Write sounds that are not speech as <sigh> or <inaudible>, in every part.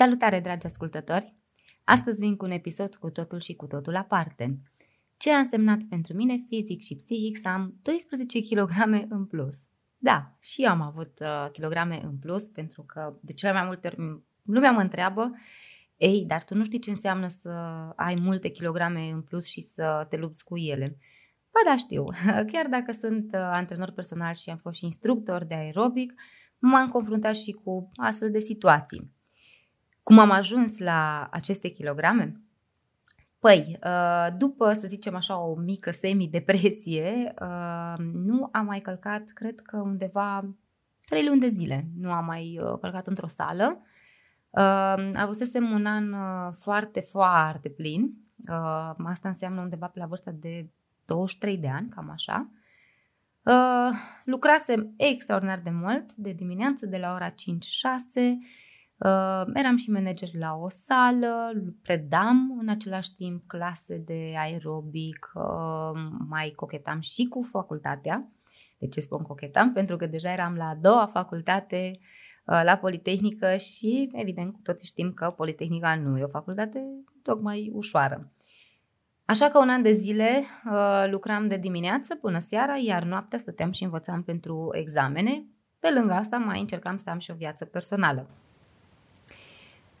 Salutare, dragi ascultători! Astăzi vin cu un episod cu totul și cu totul aparte. Ce a însemnat pentru mine fizic și psihic să am 12 kg în plus? Da, și eu am avut uh, kilograme în plus pentru că de cele mai multe ori lumea mă întreabă ei, dar tu nu știi ce înseamnă să ai multe kilograme în plus și să te lupți cu ele. Ba da, știu. <laughs> Chiar dacă sunt uh, antrenor personal și am fost și instructor de aerobic, m-am confruntat și cu astfel de situații. Cum am ajuns la aceste kilograme? Păi, uh, după, să zicem așa, o mică semi-depresie, uh, nu am mai călcat, cred că undeva trei luni de zile. Nu am mai călcat într-o sală. Avusesem un an foarte, foarte plin. Asta înseamnă undeva pe la vârsta de 23 de ani, cam așa. Uh, lucrasem extraordinar de mult, de dimineață, de la ora 5-6. Uh, eram și manager la o sală, predam în același timp clase de aerobic, uh, mai cochetam și cu facultatea. De ce spun cochetam? Pentru că deja eram la a doua facultate uh, la Politehnică și, evident, cu toții știm că Politehnica nu e o facultate tocmai ușoară. Așa că un an de zile uh, lucram de dimineață până seara, iar noaptea stăteam și învățam pentru examene. Pe lângă asta mai încercam să am și o viață personală.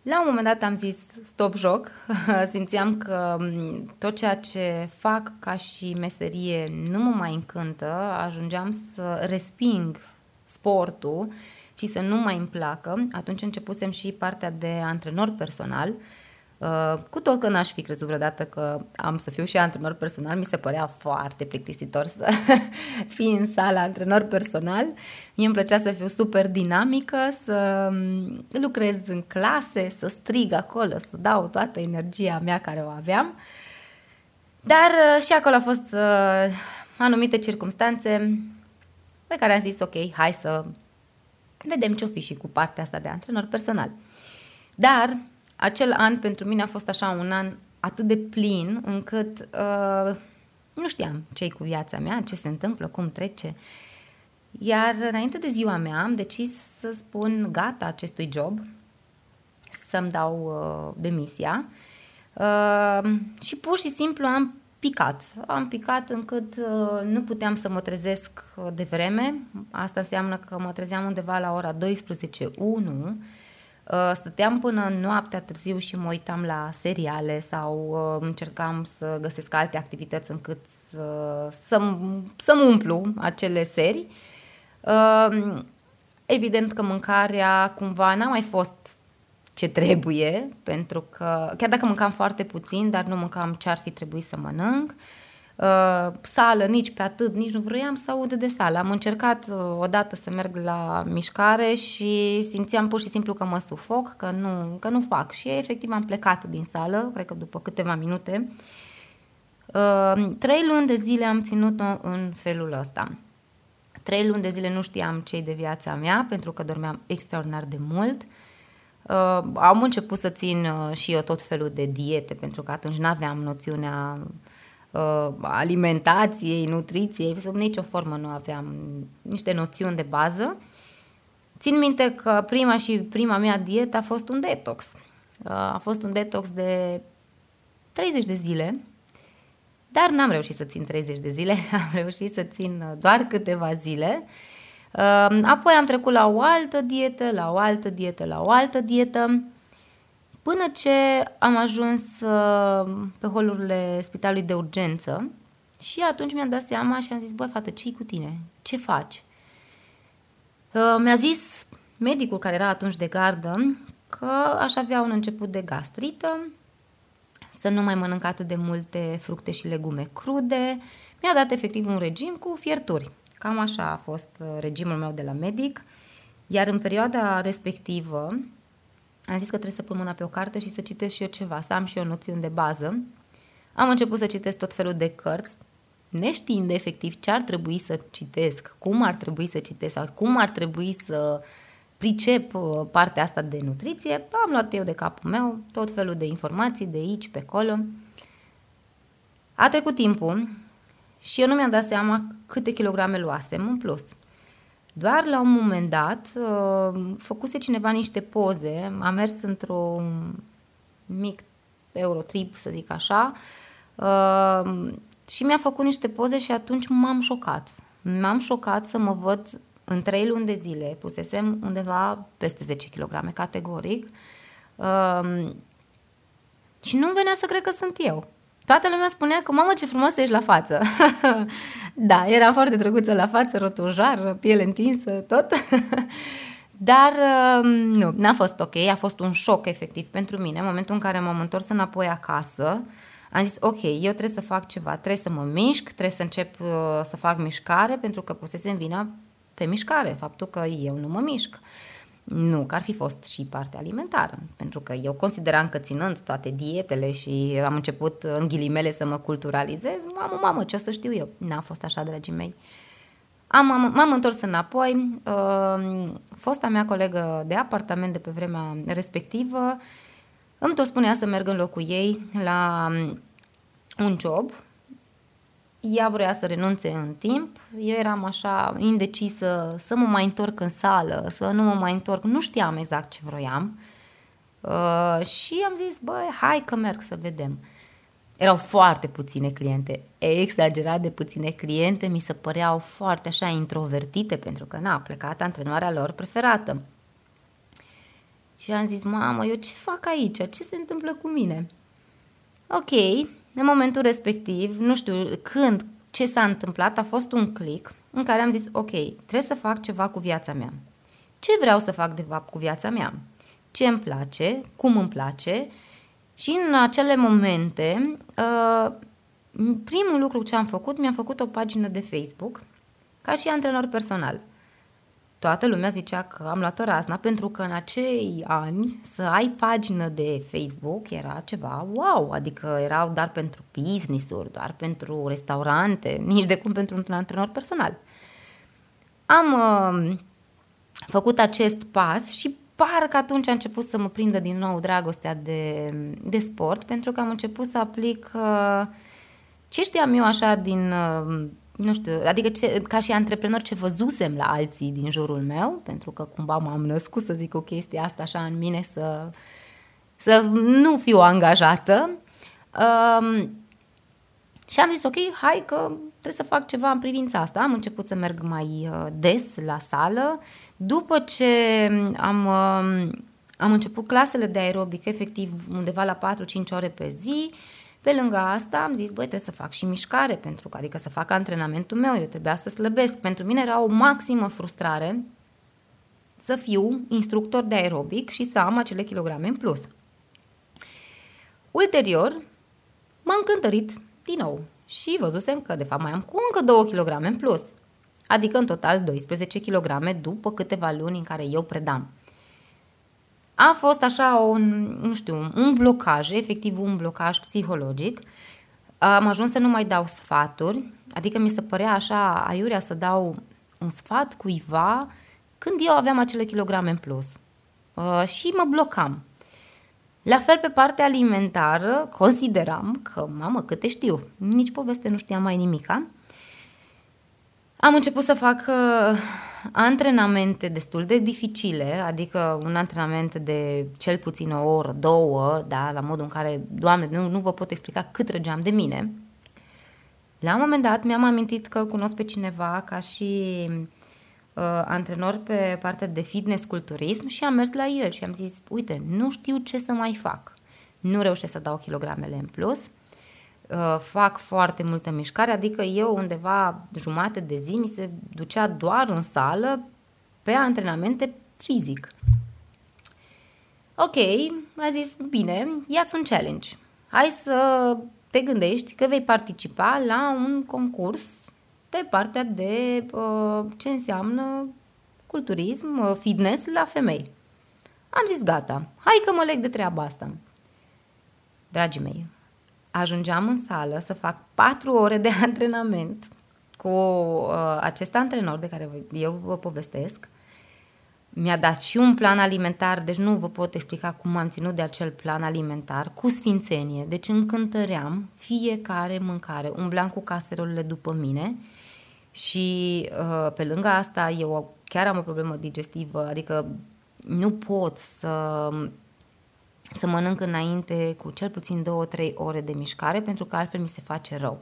La un moment dat am zis stop joc, <laughs> simțeam că mm, tot ceea ce fac ca și meserie nu mă mai încântă, ajungeam să resping sportul și să nu mai îmi placă. Atunci începusem și partea de antrenor personal, Uh, cu tot că n-aș fi crezut vreodată că am să fiu și antrenor personal, mi se părea foarte plictisitor să <laughs> fii în sala antrenor personal. Mie îmi plăcea să fiu super dinamică, să um, lucrez în clase, să strig acolo, să dau toată energia mea care o aveam. Dar uh, și acolo au fost uh, anumite circunstanțe pe care am zis, ok, hai să vedem ce-o fi și cu partea asta de antrenor personal. Dar acel an pentru mine a fost așa un an atât de plin încât uh, nu știam ce cu viața mea, ce se întâmplă, cum trece. Iar înainte de ziua mea am decis să spun gata acestui job, să-mi dau uh, demisia uh, și pur și simplu am picat. Am picat încât uh, nu puteam să mă trezesc de vreme. Asta înseamnă că mă trezeam undeva la ora 12.01 Uh, stăteam până noaptea târziu și mă uitam la seriale sau uh, încercam să găsesc alte activități încât să, să, să-mi umplu acele serii. Uh, evident că mâncarea cumva n-a mai fost ce trebuie, pentru că chiar dacă mâncam foarte puțin, dar nu mâncam ce ar fi trebuit să mănânc. Uh, uh, sală, nici pe atât, nici nu vroiam să aud de sală. Am încercat uh, odată să merg la mișcare și simțeam pur și simplu că mă sufoc, că nu, că nu fac. Și efectiv am plecat din sală, cred că după câteva minute. Uh, trei luni de zile am ținut-o în felul ăsta. Trei luni de zile nu știam ce de viața mea, pentru că dormeam extraordinar de mult. Uh, am început să țin uh, și eu tot felul de diete, pentru că atunci nu aveam noțiunea uh, alimentației, nutriției, sub nicio formă nu aveam niște noțiuni de bază. Țin minte că prima și prima mea dietă a fost un detox. Uh, a fost un detox de 30 de zile, dar n-am reușit să țin 30 de zile, <laughs> am reușit să țin doar câteva zile. Uh, apoi am trecut la o altă dietă, la o altă dietă, la o altă dietă Până ce am ajuns uh, pe holurile spitalului de urgență și atunci mi-am dat seama și am zis, băi, fată, ce cu tine? Ce faci? Uh, mi-a zis medicul care era atunci de gardă că aș avea un început de gastrită, să nu mai mănânc atât de multe fructe și legume crude. Mi-a dat efectiv un regim cu fierturi. Cam așa a fost uh, regimul meu de la medic. Iar în perioada respectivă, am zis că trebuie să pun mâna pe o carte și să citesc și eu ceva, să am și eu noțiuni de bază. Am început să citesc tot felul de cărți, neștiind efectiv ce ar trebui să citesc, cum ar trebui să citesc sau cum ar trebui să pricep uh, partea asta de nutriție, am luat eu de capul meu tot felul de informații de aici, pe acolo. A trecut timpul și eu nu mi-am dat seama câte kilograme luasem în plus. Doar la un moment dat uh, făcuse cineva niște poze, a mers într-un mic Eurotrip, să zic așa, uh, și mi-a făcut niște poze și atunci m-am șocat. M-am șocat să mă văd în trei luni de zile, pusesem undeva peste 10 kg categoric uh, și nu venea să cred că sunt eu. Toată lumea spunea că, mamă, ce frumos ești la față. <laughs> da, era foarte drăguță la față, rotunjar, piele întinsă, tot. <laughs> Dar um, nu, n-a fost ok, a fost un șoc efectiv pentru mine. În momentul în care m-am întors înapoi acasă, am zis, ok, eu trebuie să fac ceva, trebuie să mă mișc, trebuie să încep uh, să fac mișcare, pentru că pusesem vina pe mișcare, faptul că eu nu mă mișc. Nu, că ar fi fost și partea alimentară, pentru că eu consideram că ținând toate dietele și am început în ghilimele să mă culturalizez, mamă, mamă, ce o să știu eu? N-a fost așa, dragii mei. Am, am, m-am întors înapoi, uh, fosta mea colegă de apartament de pe vremea respectivă îmi tot spunea să merg în locul ei la um, un job. Ea vrea să renunțe în timp, eu eram așa indecisă să mă mai întorc în sală, să nu mă mai întorc, nu știam exact ce vroiam. Uh, și am zis, băi, hai că merg să vedem. Erau foarte puține cliente, exagerat de puține cliente, mi se păreau foarte așa introvertite pentru că n-a plecat antrenoarea lor preferată. Și am zis, mamă, eu ce fac aici? Ce se întâmplă cu mine? Ok, în momentul respectiv, nu știu când, ce s-a întâmplat, a fost un click în care am zis, ok, trebuie să fac ceva cu viața mea. Ce vreau să fac de fapt cu viața mea? Ce îmi place? Cum îmi place? Și în acele momente, uh, primul lucru ce am făcut, mi-am făcut o pagină de Facebook ca și antrenor personal. Toată lumea zicea că am luat o razna pentru că în acei ani să ai pagină de Facebook era ceva wow, adică erau doar pentru business-uri, doar pentru restaurante, nici de cum pentru un antrenor personal. Am uh, făcut acest pas și parcă atunci a început să mă prindă din nou dragostea de, de sport, pentru că am început să aplic uh, ce știam eu așa din, uh, nu știu, adică ce, ca și antreprenor ce văzusem la alții din jurul meu, pentru că cumva m-am născut să zic o chestie asta așa în mine, să, să nu fiu angajată. Uh, și am zis, ok, hai că trebuie să fac ceva în privința asta. Am început să merg mai uh, des la sală. După ce am, um, am început clasele de aerobic, efectiv undeva la 4-5 ore pe zi, pe lângă asta am zis, băi, trebuie să fac și mișcare, pentru că, adică să fac antrenamentul meu, eu trebuia să slăbesc. Pentru mine era o maximă frustrare să fiu instructor de aerobic și să am acele kilograme în plus. Ulterior, m-am cântărit din nou și văzusem că de fapt mai am cu încă 2 kg în plus, adică în total 12 kg după câteva luni în care eu predam. A fost așa un, nu știu, un blocaj, efectiv un blocaj psihologic. Am ajuns să nu mai dau sfaturi, adică mi se părea așa aiurea să dau un sfat cuiva când eu aveam acele kilograme în plus. Uh, și mă blocam. La fel pe partea alimentară, consideram că, mamă, câte știu, nici poveste nu știam mai nimica. Am început să fac uh, antrenamente destul de dificile, adică un antrenament de cel puțin o oră, două, da, la modul în care, doamne, nu, nu vă pot explica cât răgeam de mine. La un moment dat mi-am amintit că cunosc pe cineva ca și uh, antrenor pe partea de fitness culturism și am mers la el și am zis, uite, nu știu ce să mai fac. Nu reușesc să dau kilogramele în plus, uh, fac foarte multă mișcare, adică eu undeva jumate de zi mi se ducea doar în sală pe antrenamente fizic. Ok, a zis, bine, ia-ți un challenge. Hai să te gândești că vei participa la un concurs pe partea de uh, ce înseamnă culturism, uh, fitness la femei. Am zis gata, hai că mă leg de treaba asta. Dragii mei, ajungeam în sală să fac patru ore de <laughs> antrenament cu uh, acest antrenor de care eu vă povestesc. Mi-a dat și un plan alimentar, deci nu vă pot explica cum am ținut de acel plan alimentar, cu sfințenie, deci încântăream fiecare mâncare, umblam cu caserolele după mine și uh, pe lângă asta eu chiar am o problemă digestivă, adică nu pot să, să mănânc înainte cu cel puțin 2-3 ore de mișcare, pentru că altfel mi se face rău.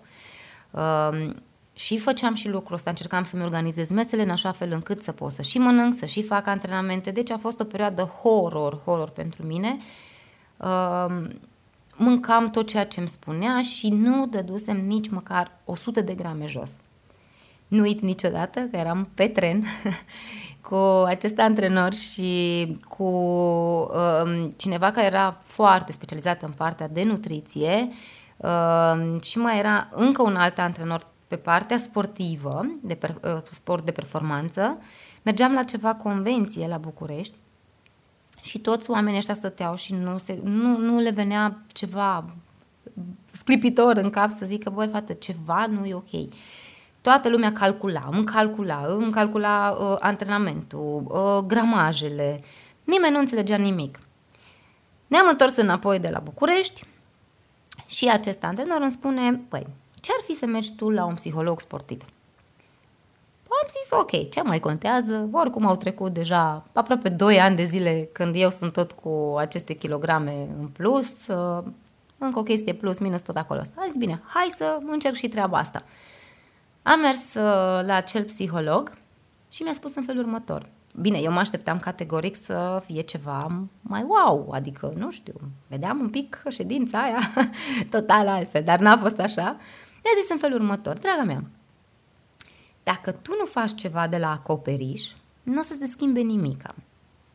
Uh, și făceam și lucrul ăsta, încercam să-mi organizez mesele în așa fel încât să pot să și mănânc, să și fac antrenamente. Deci a fost o perioadă horror, horror pentru mine. Uh, mâncam tot ceea ce îmi spunea și nu dădusem nici măcar 100 de grame jos. Nu uit niciodată că eram pe tren <laughs> cu acest antrenor și cu uh, cineva care era foarte specializat în partea de nutriție uh, și mai era încă un alt antrenor pe partea sportivă, de per, uh, sport de performanță. Mergeam la ceva convenție la București și toți oamenii ăștia stăteau și nu, se, nu, nu le venea ceva sclipitor în cap să zică, băi, fată, ceva nu e ok. Toată lumea calcula, îmi calcula, îmi calcula uh, antrenamentul, uh, gramajele. Nimeni nu înțelegea nimic. Ne-am întors înapoi de la București și acest antrenor îmi spune, păi, ce ar fi să mergi tu la un psiholog sportiv? Am zis, ok, ce mai contează? Oricum au trecut deja aproape 2 ani de zile când eu sunt tot cu aceste kilograme în plus, uh, încă o chestie plus, minus tot acolo. Am zis, bine, hai să încerc și treaba asta. Am mers uh, la acel psiholog și mi-a spus în felul următor. Bine, eu mă așteptam categoric să fie ceva mai wow, adică, nu știu, vedeam un pic ședința aia <laughs> total altfel, dar n-a fost așa. Mi-a zis în felul următor, draga mea, dacă tu nu faci ceva de la acoperiș, nu o să se schimbe nimic.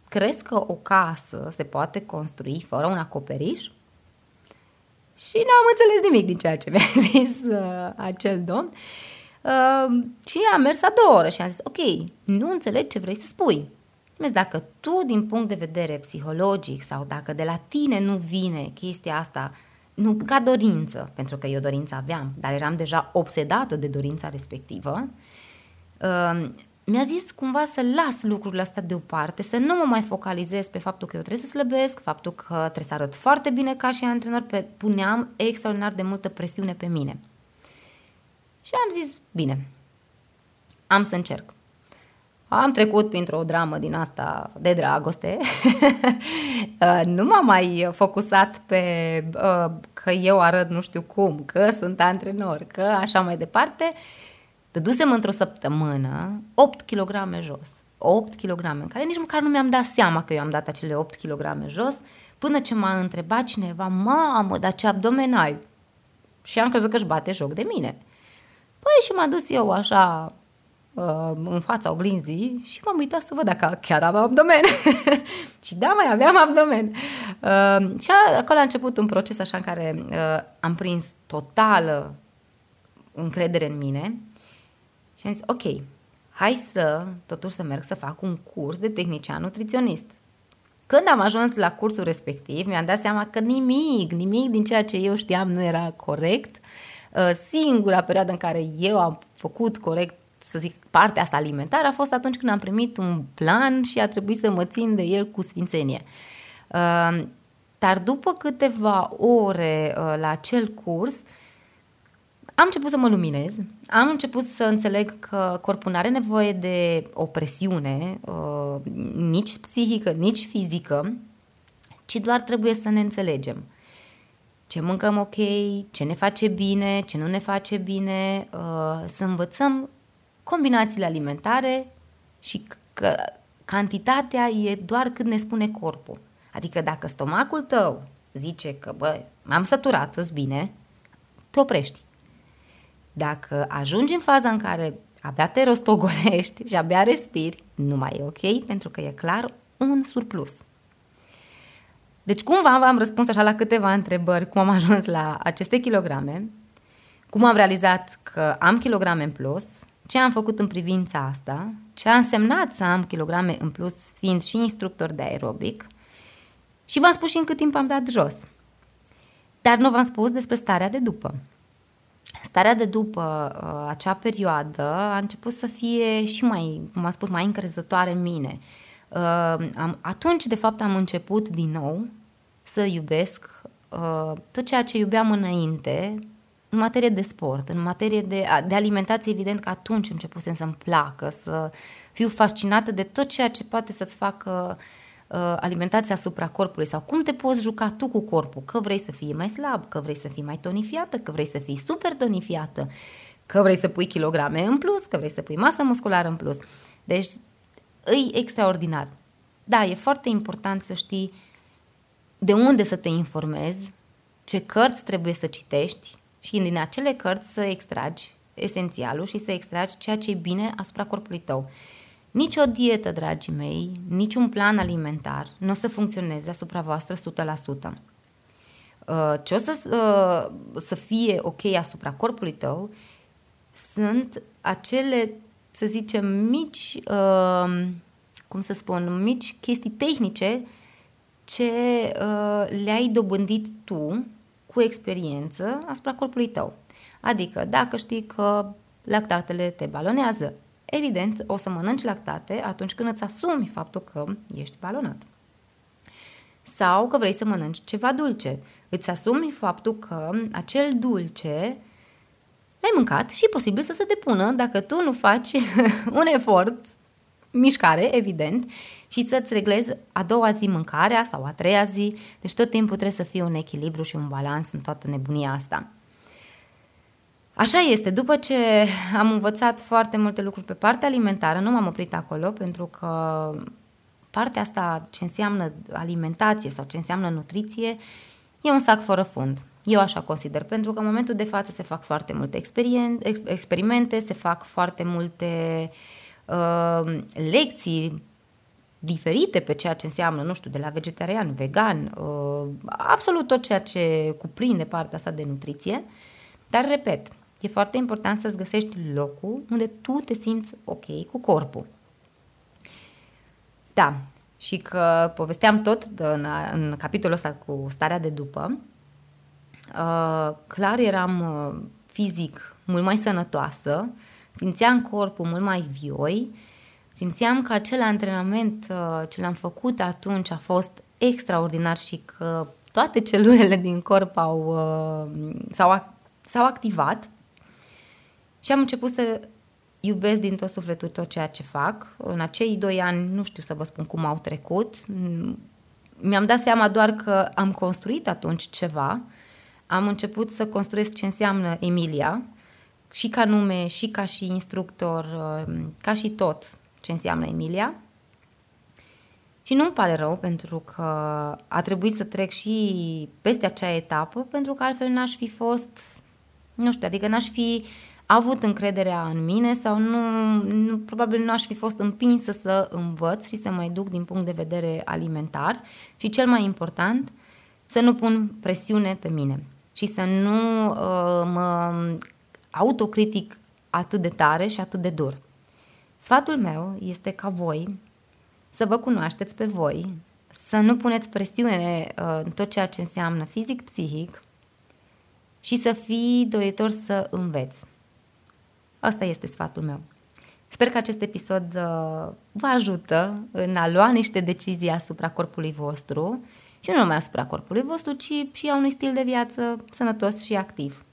Crezi că o casă se poate construi fără un acoperiș? Și n-am înțeles nimic din ceea ce mi-a <laughs> zis uh, acel domn. Uh, și am mers a două ore și am zis, ok, nu înțeleg ce vrei să spui. Vezi, dacă tu, din punct de vedere psihologic sau dacă de la tine nu vine chestia asta, nu ca dorință, pentru că eu dorință aveam, dar eram deja obsedată de dorința respectivă, uh, mi-a zis cumva să las lucrurile astea deoparte, să nu mă mai focalizez pe faptul că eu trebuie să slăbesc, faptul că trebuie să arăt foarte bine ca și antrenor, pe, puneam extraordinar de multă presiune pe mine. Și am zis, bine, am să încerc. Am trecut printr-o dramă din asta de dragoste. <laughs> Uh, nu m-am mai focusat pe uh, că eu arăt nu știu cum, că sunt antrenor, că așa mai departe. Dădusem într-o săptămână 8 kg jos. 8 kg, în care nici măcar nu mi-am dat seama că eu am dat acele 8 kg jos, până ce m-a întrebat cineva, mamă, dar ce abdomen ai? Și am crezut că își bate joc de mine. Păi și m-am dus eu așa uh, în fața oglinzii și m-am uitat să văd dacă chiar am abdomen. <laughs> și da, mai aveam abdomen. Uh, și acolo a început un proces așa în care uh, am prins totală încredere în mine și am zis, ok, hai să totuși să merg să fac un curs de tehnician nutriționist. Când am ajuns la cursul respectiv, mi-am dat seama că nimic, nimic din ceea ce eu știam nu era corect. Uh, singura perioadă în care eu am făcut corect să zic, partea asta alimentară a fost atunci când am primit un plan și a trebuit să mă țin de el cu sfințenie. Uh, dar după câteva ore uh, la acel curs, am început să mă luminez, am început să înțeleg că corpul nu are nevoie de o presiune, uh, nici psihică, nici fizică, ci doar trebuie să ne înțelegem. Ce mâncăm ok, ce ne face bine, ce nu ne face bine, uh, să învățăm combinațiile alimentare și că cantitatea e doar cât ne spune corpul. Adică dacă stomacul tău zice că, bă, m-am săturat, îți bine, te oprești. Dacă ajungi în faza în care abia te rostogolești și abia respiri, nu mai e ok, pentru că e clar un surplus. Deci cumva v-am răspuns așa la câteva întrebări, cum am ajuns la aceste kilograme, cum am realizat că am kilograme în plus, ce am făcut în privința asta, ce a însemnat să am kilograme în plus fiind și instructor de aerobic și v-am spus și în cât timp am dat jos. Dar nu v-am spus despre starea de după. Starea de după uh, acea perioadă a început să fie și mai, cum am spus, mai încrezătoare în mine. Uh, am, atunci, de fapt, am început din nou să iubesc uh, tot ceea ce iubeam înainte, în materie de sport, în materie de, de alimentație, evident că atunci începusem să-mi placă, să fiu fascinată de tot ceea ce poate să-ți facă uh, alimentația asupra corpului sau cum te poți juca tu cu corpul, că vrei să fii mai slab, că vrei să fii mai tonifiată, că vrei să fii super tonifiată, că vrei să pui kilograme în plus, că vrei să pui masă musculară în plus. Deci, îi extraordinar. Da, e foarte important să știi de unde să te informezi, ce cărți trebuie să citești și din acele cărți să extragi esențialul și să extragi ceea ce e bine asupra corpului tău. Nici o dietă, dragii mei, niciun plan alimentar nu o să funcționeze asupra voastră 100%. Uh, ce o să, uh, să fie ok asupra corpului tău sunt acele, să zicem, mici, uh, cum să spun, mici chestii tehnice ce le-ai dobândit tu cu experiență asupra corpului tău. Adică, dacă știi că lactatele te balonează, evident, o să mănânci lactate atunci când îți asumi faptul că ești balonat. Sau că vrei să mănânci ceva dulce. Îți asumi faptul că acel dulce l-ai mâncat și e posibil să se depună dacă tu nu faci <laughs> un efort, mișcare, evident, și să-ți reglezi a doua zi mâncarea sau a treia zi. Deci tot timpul trebuie să fie un echilibru și un balans în toată nebunia asta. Așa este, după ce am învățat foarte multe lucruri pe partea alimentară, nu m-am oprit acolo pentru că partea asta ce înseamnă alimentație sau ce înseamnă nutriție e un sac fără fund. Eu așa consider, pentru că în momentul de față se fac foarte multe experimente, se fac foarte multe uh, lecții diferite pe ceea ce înseamnă, nu știu, de la vegetarian, vegan, uh, absolut tot ceea ce cuprinde partea asta de nutriție. Dar, repet, e foarte important să-ți găsești locul unde tu te simți ok cu corpul. Da, și că povesteam tot în, în capitolul ăsta cu starea de după, uh, clar eram uh, fizic mult mai sănătoasă, simțeam corpul mult mai vioi, simțeam că acel antrenament uh, ce l-am făcut atunci a fost extraordinar și că toate celulele din corp au, uh, s-au, s-au activat și am început să iubesc din tot sufletul tot ceea ce fac. În acei doi ani, nu știu să vă spun cum au trecut, mi-am dat seama doar că am construit atunci ceva, am început să construiesc ce înseamnă Emilia, și ca nume, și ca și instructor, uh, ca și tot ce înseamnă Emilia. Și nu-mi pare rău pentru că a trebuit să trec și peste acea etapă, pentru că altfel n-aș fi fost, nu știu, adică n-aș fi avut încrederea în mine sau nu, nu probabil nu aș fi fost împinsă să învăț și să mă duc din punct de vedere alimentar și cel mai important, să nu pun presiune pe mine și să nu uh, mă autocritic atât de tare și atât de dur. Sfatul meu este ca voi să vă cunoașteți pe voi, să nu puneți presiune uh, în tot ceea ce înseamnă fizic-psihic și să fii doritor să înveți. Asta este sfatul meu. Sper că acest episod uh, vă ajută în a lua niște decizii asupra corpului vostru și nu numai asupra corpului vostru, ci și a unui stil de viață sănătos și activ.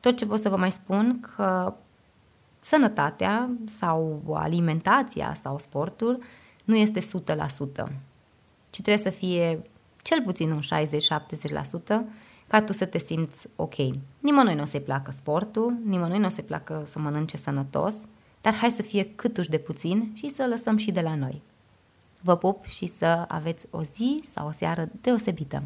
Tot ce pot să vă mai spun că sănătatea sau alimentația sau sportul nu este 100%, ci trebuie să fie cel puțin un 60-70% ca tu să te simți ok. Nimănui nu o să-i placă sportul, nimănui nu o să-i placă să mănânce sănătos, dar hai să fie câtuși de puțin și să lăsăm și de la noi. Vă pup și să aveți o zi sau o seară deosebită!